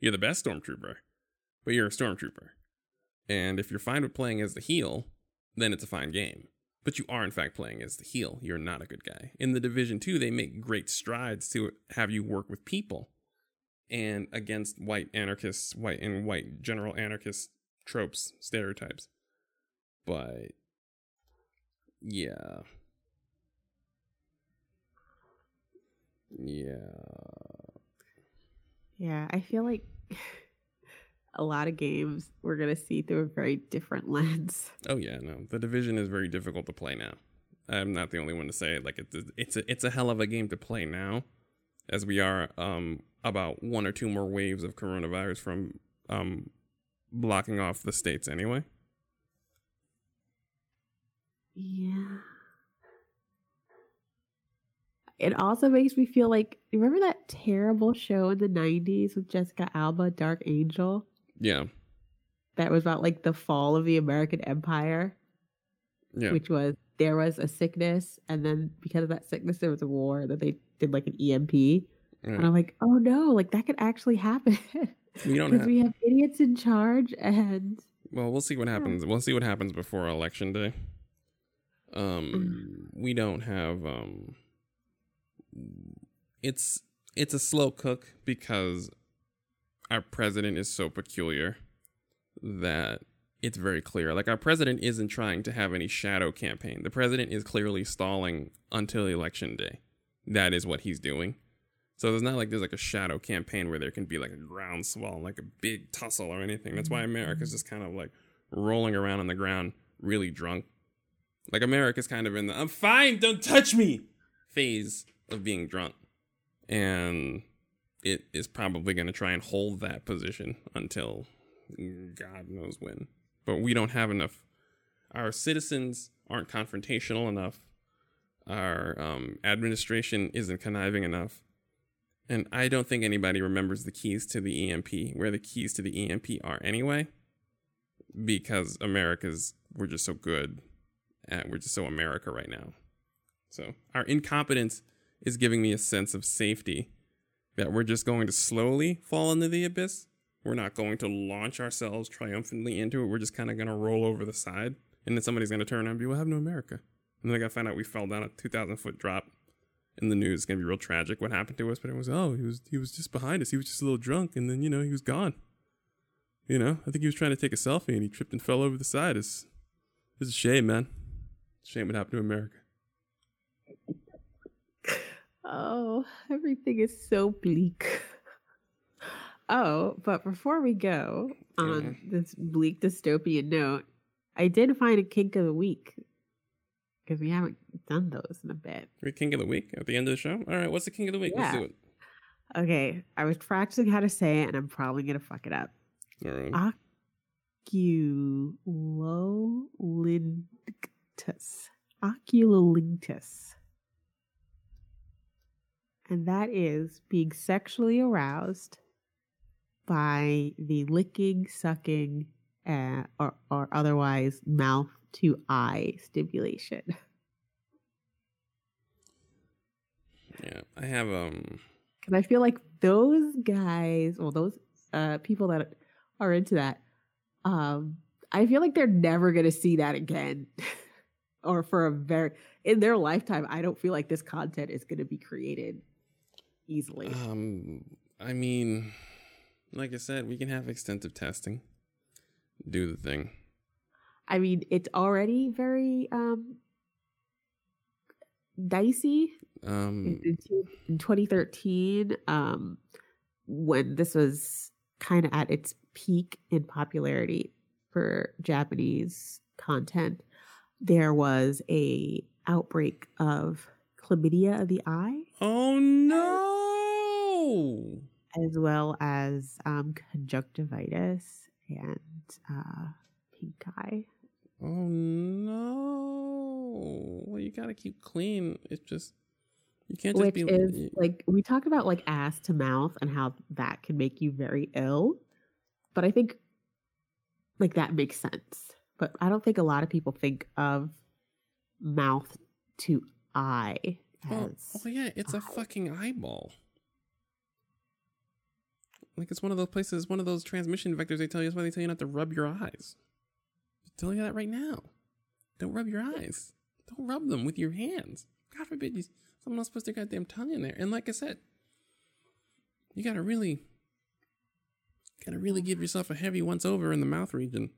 You're the best stormtrooper, but you're a stormtrooper. And if you're fine with playing as the heel, then it's a fine game. But you are, in fact, playing as the heel. You're not a good guy. In the Division 2, they make great strides to have you work with people and against white anarchists, white and white general anarchist tropes, stereotypes. But yeah. Yeah. Yeah, I feel like a lot of games we're going to see through a very different lens. Oh yeah, no. The division is very difficult to play now. I'm not the only one to say it. Like it's it's a, it's a hell of a game to play now, as we are um about one or two more waves of coronavirus from um blocking off the states anyway. Yeah. It also makes me feel like remember that terrible show in the 90s with Jessica Alba, Dark Angel? Yeah. That was about like the fall of the American Empire. Yeah. Which was there was a sickness and then because of that sickness there was a war that they did like an EMP. Yeah. And I'm like, oh no, like that could actually happen. We don't because have. we have idiots in charge and Well, we'll see what happens. We'll see what happens before election day. Um, we don't have. Um, it's it's a slow cook because our president is so peculiar that it's very clear. Like our president isn't trying to have any shadow campaign. The president is clearly stalling until election day. That is what he's doing. So there's not like there's like a shadow campaign where there can be like a groundswell, like a big tussle or anything. That's why mm-hmm. America's mm-hmm. just kind of like rolling around on the ground, really drunk. Like America's kind of in the I'm fine, don't touch me phase of being drunk. And it is probably going to try and hold that position until God knows when. But we don't have enough. Our citizens aren't confrontational enough. Our um, administration isn't conniving enough. And I don't think anybody remembers the keys to the EMP, where the keys to the EMP are anyway, because America's, we're just so good. At, we're just so America right now. So our incompetence is giving me a sense of safety that we're just going to slowly fall into the abyss. We're not going to launch ourselves triumphantly into it. We're just kind of going to roll over the side. And then somebody's going to turn around and be, what happened to America? And then I got to find out we fell down a 2,000 foot drop in the news. It's going to be real tragic what happened to us. But it was, oh, he was, he was just behind us. He was just a little drunk. And then, you know, he was gone. You know, I think he was trying to take a selfie and he tripped and fell over the side. It's, it's a shame, man. It's a shame what happened to America. Oh, everything is so bleak. Oh, but before we go on Yeah. this bleak dystopian note, I did find a kink of the week because we haven't done those in a bit. We king of the week at the end of the show. All right, what's the king of the week? Let's Yeah. do it. Okay, I was practicing how to say it, and I'm probably gonna fuck it up. All right. Oculolinctus. Oculolinctus. And that is being sexually aroused by the licking, sucking, uh, or, or otherwise mouth to eye stimulation. yeah, I have um. Because I feel like those guys, well, those uh, people that are into that, um, I feel like they're never going to see that again. or for a very, in their lifetime, I don't feel like this content is going to be created easily. Um, I mean, like I said, we can have extensive testing. Do the thing. I mean, it's already very um, dicey. Um, in, in 2013 um, when this was kind of at its peak in popularity for japanese content there was a outbreak of chlamydia of the eye oh no! as well as um, conjunctivitis and uh, pink eye Oh no! Well, you gotta keep clean. It's just you can't just which be is like we talk about like ass to mouth and how that can make you very ill but i think like that makes sense but i don't think a lot of people think of mouth to eye Oh, as oh yeah, it's a fucking eyeball. Like it's one of those places, one of those transmission vectors they tell you. That's why they tell you not to rub your eyes. I'm telling you that right now. Don't rub your eyes. Don't rub them with your hands. God forbid you, someone else puts their goddamn tongue in there. And like I said, you gotta really, gotta really mm. give yourself a heavy once over in the mouth region.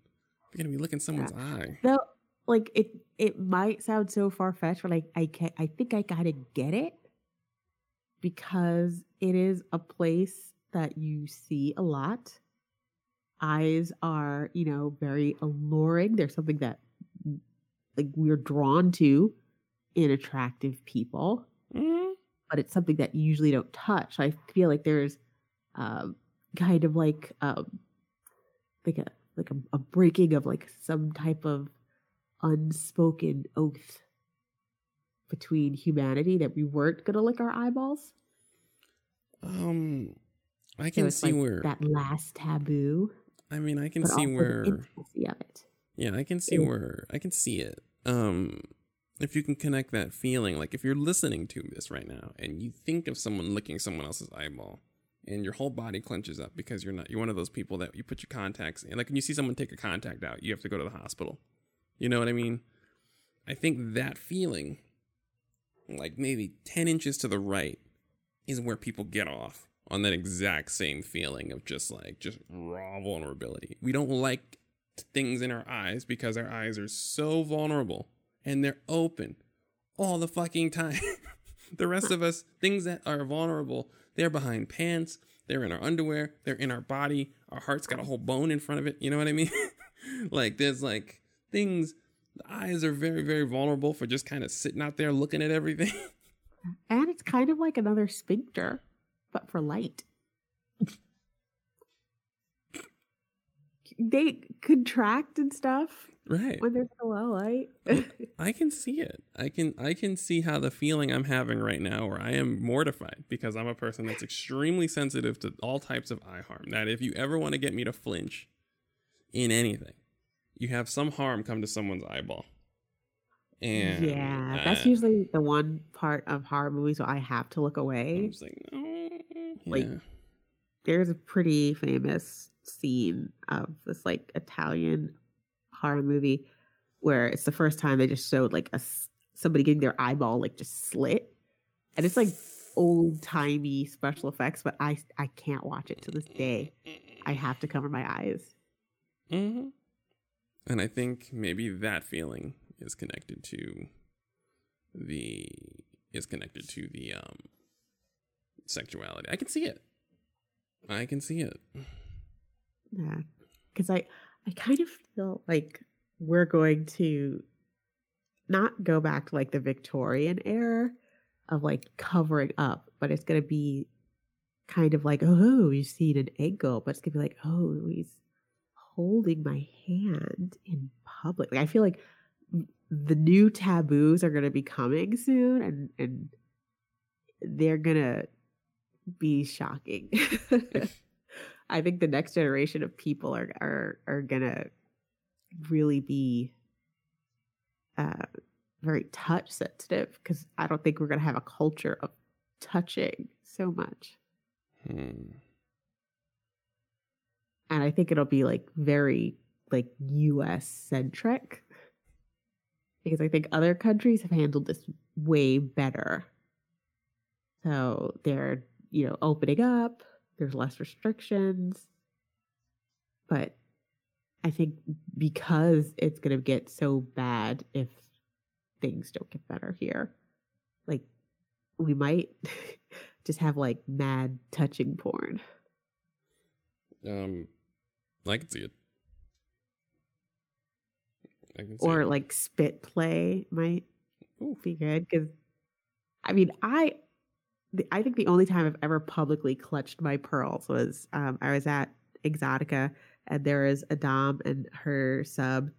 You're gonna be licking someone's eye. though like it it might sound so far-fetched but like i can i think i gotta get it because it is a place that you see a lot eyes are you know very alluring there's something that like we're drawn to in attractive people, Mhm. but it's something that you usually don't touch. I feel like there's um, kind of like um, like a like a, a breaking of like some type of unspoken oath between humanity that we weren't gonna lick our eyeballs. Um, I can it's see like where. that last taboo, I mean, I can see the where. intimacy of it. Yeah, I can see Yeah. where I can see it. Um if you can connect that feeling, like if you're listening to this right now and you think of someone licking someone else's eyeball and your whole body clenches up because you're not you're one of those people that you put your contacts in like when you see someone take a contact out, you have to go to the hospital. You know what I mean? I think that feeling like maybe 10 inches to the right is where people get off on that exact same feeling of just like just raw vulnerability. We don't like things in our eyes because our eyes are so vulnerable and they're open all the fucking time. the rest of us, things that are vulnerable, they're behind pants, they're in our underwear, they're in our body, our heart's got a whole bone in front of it. You know what I mean? like there's like things, the eyes are very, very vulnerable for just kind of sitting out there looking at everything. And it's kind of like another sphincter, but for light. they contract and stuff right. when they're so low light. I can see it. I can I can see how the feeling I'm having right now where I am mortified because I'm a person that's extremely sensitive to all types of eye harm. That if you ever want to get me to flinch in anything, you have some harm come to someone's eyeball. And yeah, that's uh, usually the one part of horror movies where I have to look I'm away. just like, no. Like, yeah. There's a pretty famous scene of this like Italian horror movie where it's the first time they just showed like a somebody getting their eyeball like just slit, and it's like old timey special effects, but I I can't watch it to this day. I have to cover my eyes. hmm And I think maybe that feeling is connected to the is connected to the um sexuality. I can see it. I can see it. Yeah, because I I kind of feel like we're going to not go back to like the Victorian era of like covering up, but it's gonna be kind of like oh you see an ankle, but it's gonna be like oh he's holding my hand in public. Like I feel like the new taboos are gonna be coming soon, and and they're gonna be shocking. I think the next generation of people are are are gonna really be uh, very touch sensitive because I don't think we're gonna have a culture of touching so much, Hmm. And I think it'll be like very like U.S. centric because I think other countries have handled this way better. So they're you know opening up. There's less restrictions, but I think because it's going to get so bad if things don't get better here, like we might just have like mad touching porn. Um I can see it. I can see or it. like spit play might Ooh. be good because I mean I the, I think the only time I've ever publicly clutched my pearls was um, I was at Exxxotica and there was a dom and her sub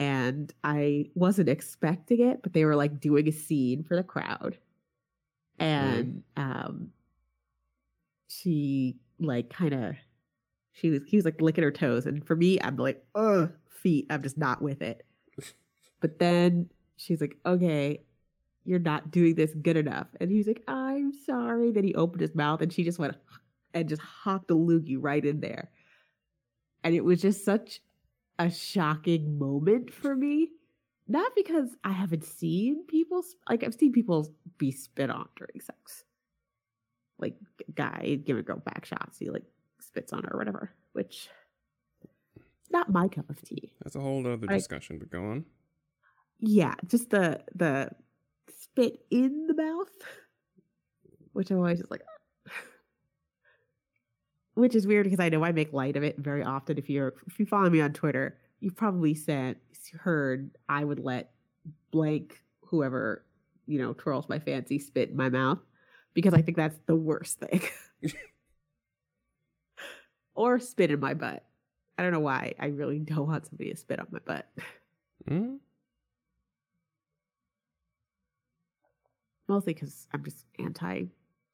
and I wasn't expecting it but they were like doing a scene for the crowd and um she like kind of she was he was like licking her toes and for me i'm like ugh feet i'm just not with it. But then she's like okay you're not doing this good enough. And he was like i'm sorry. Then he opened his mouth and she just went and just hocked a loogie right in there. And it was just such a shocking moment for me. Not because i haven't seen people like i've seen people be spit on during sex. Like guy give a girl back shots he like spits on her or whatever which not my cup of tea That's a whole other discussion, but go on. yeah just the the spit in the mouth which i'm always just like which is weird because i know i make light of it very often if you're if you follow me on twitter you've probably said heard i would let blank whoever you know, twirls my fancy, spit in my mouth because I think that's the worst thing. or spit in my butt. I don't know why. I really don't want somebody to spit on my butt. Mm? Mostly because I'm just anti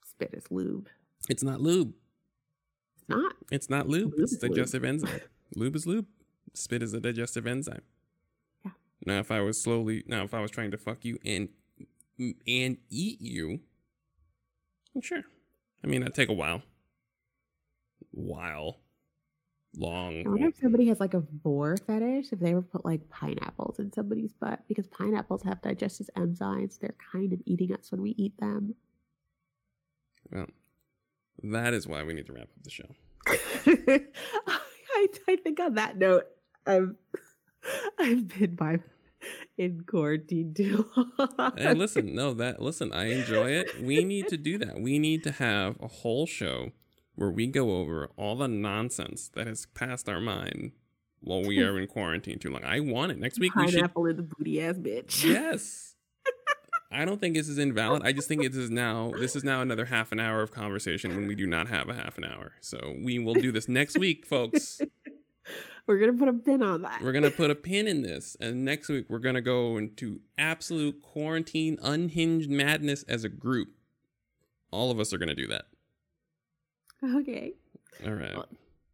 spit as lube. It's not lube. It's not. It's not lube. Lube it's is lube. digestive enzyme. lube is lube. Spit is a digestive enzyme. Yeah. Now, if I was slowly, now if I was trying to fuck you and and eat you, sure. I mean, that'd take a while. While. Long. I wonder if somebody has like a vore fetish if they ever put like pineapples in somebody's butt because pineapples have digestive enzymes. They're kind of eating us when we eat them. Well, that is why we need to wrap up the show. I, I think on that note, I've I've been by in quarantine too long. Hey, listen, no, that listen, I enjoy it. We need to do that. We need to have a whole show where we go over all the nonsense that has passed our mind while we are in quarantine too long. I want it. Next week we should Pineapple in the booty ass bitch. Yes. I don't think this is invalid. I just think it is now this is now another half an hour of conversation when we do not have a half an hour. So we will do this next week, folks. We're gonna put a pin on that. We're gonna put a pin in this, and next week we're gonna go into absolute quarantine, unhinged madness as a group. All of us are gonna do that. Okay. All right. Well,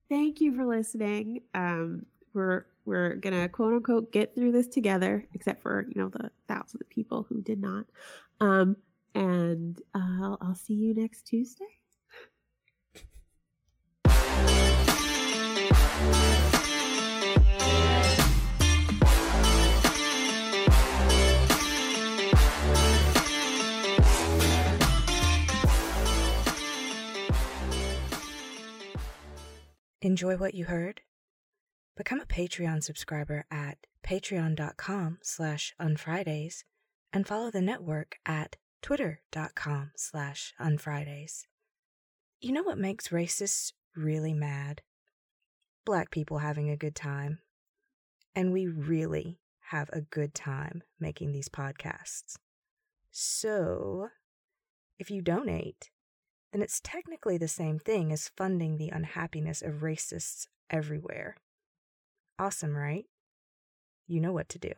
Thank you for listening. Um, we're we're gonna quote unquote get through this together, except for you know the thousands of people who did not. Um, and uh, I'll, I'll see you next Tuesday. Enjoy what you heard? Become a Patreon subscriber at patreon.com slash unfridays and follow the network at twitter.com slash unfridays. You know what makes racists really mad? Black people having a good time. And we really have a good time making these podcasts. So, if you donate, then it's technically the same thing as funding the unhappiness of racists everywhere. Awesome, right? You know what to do.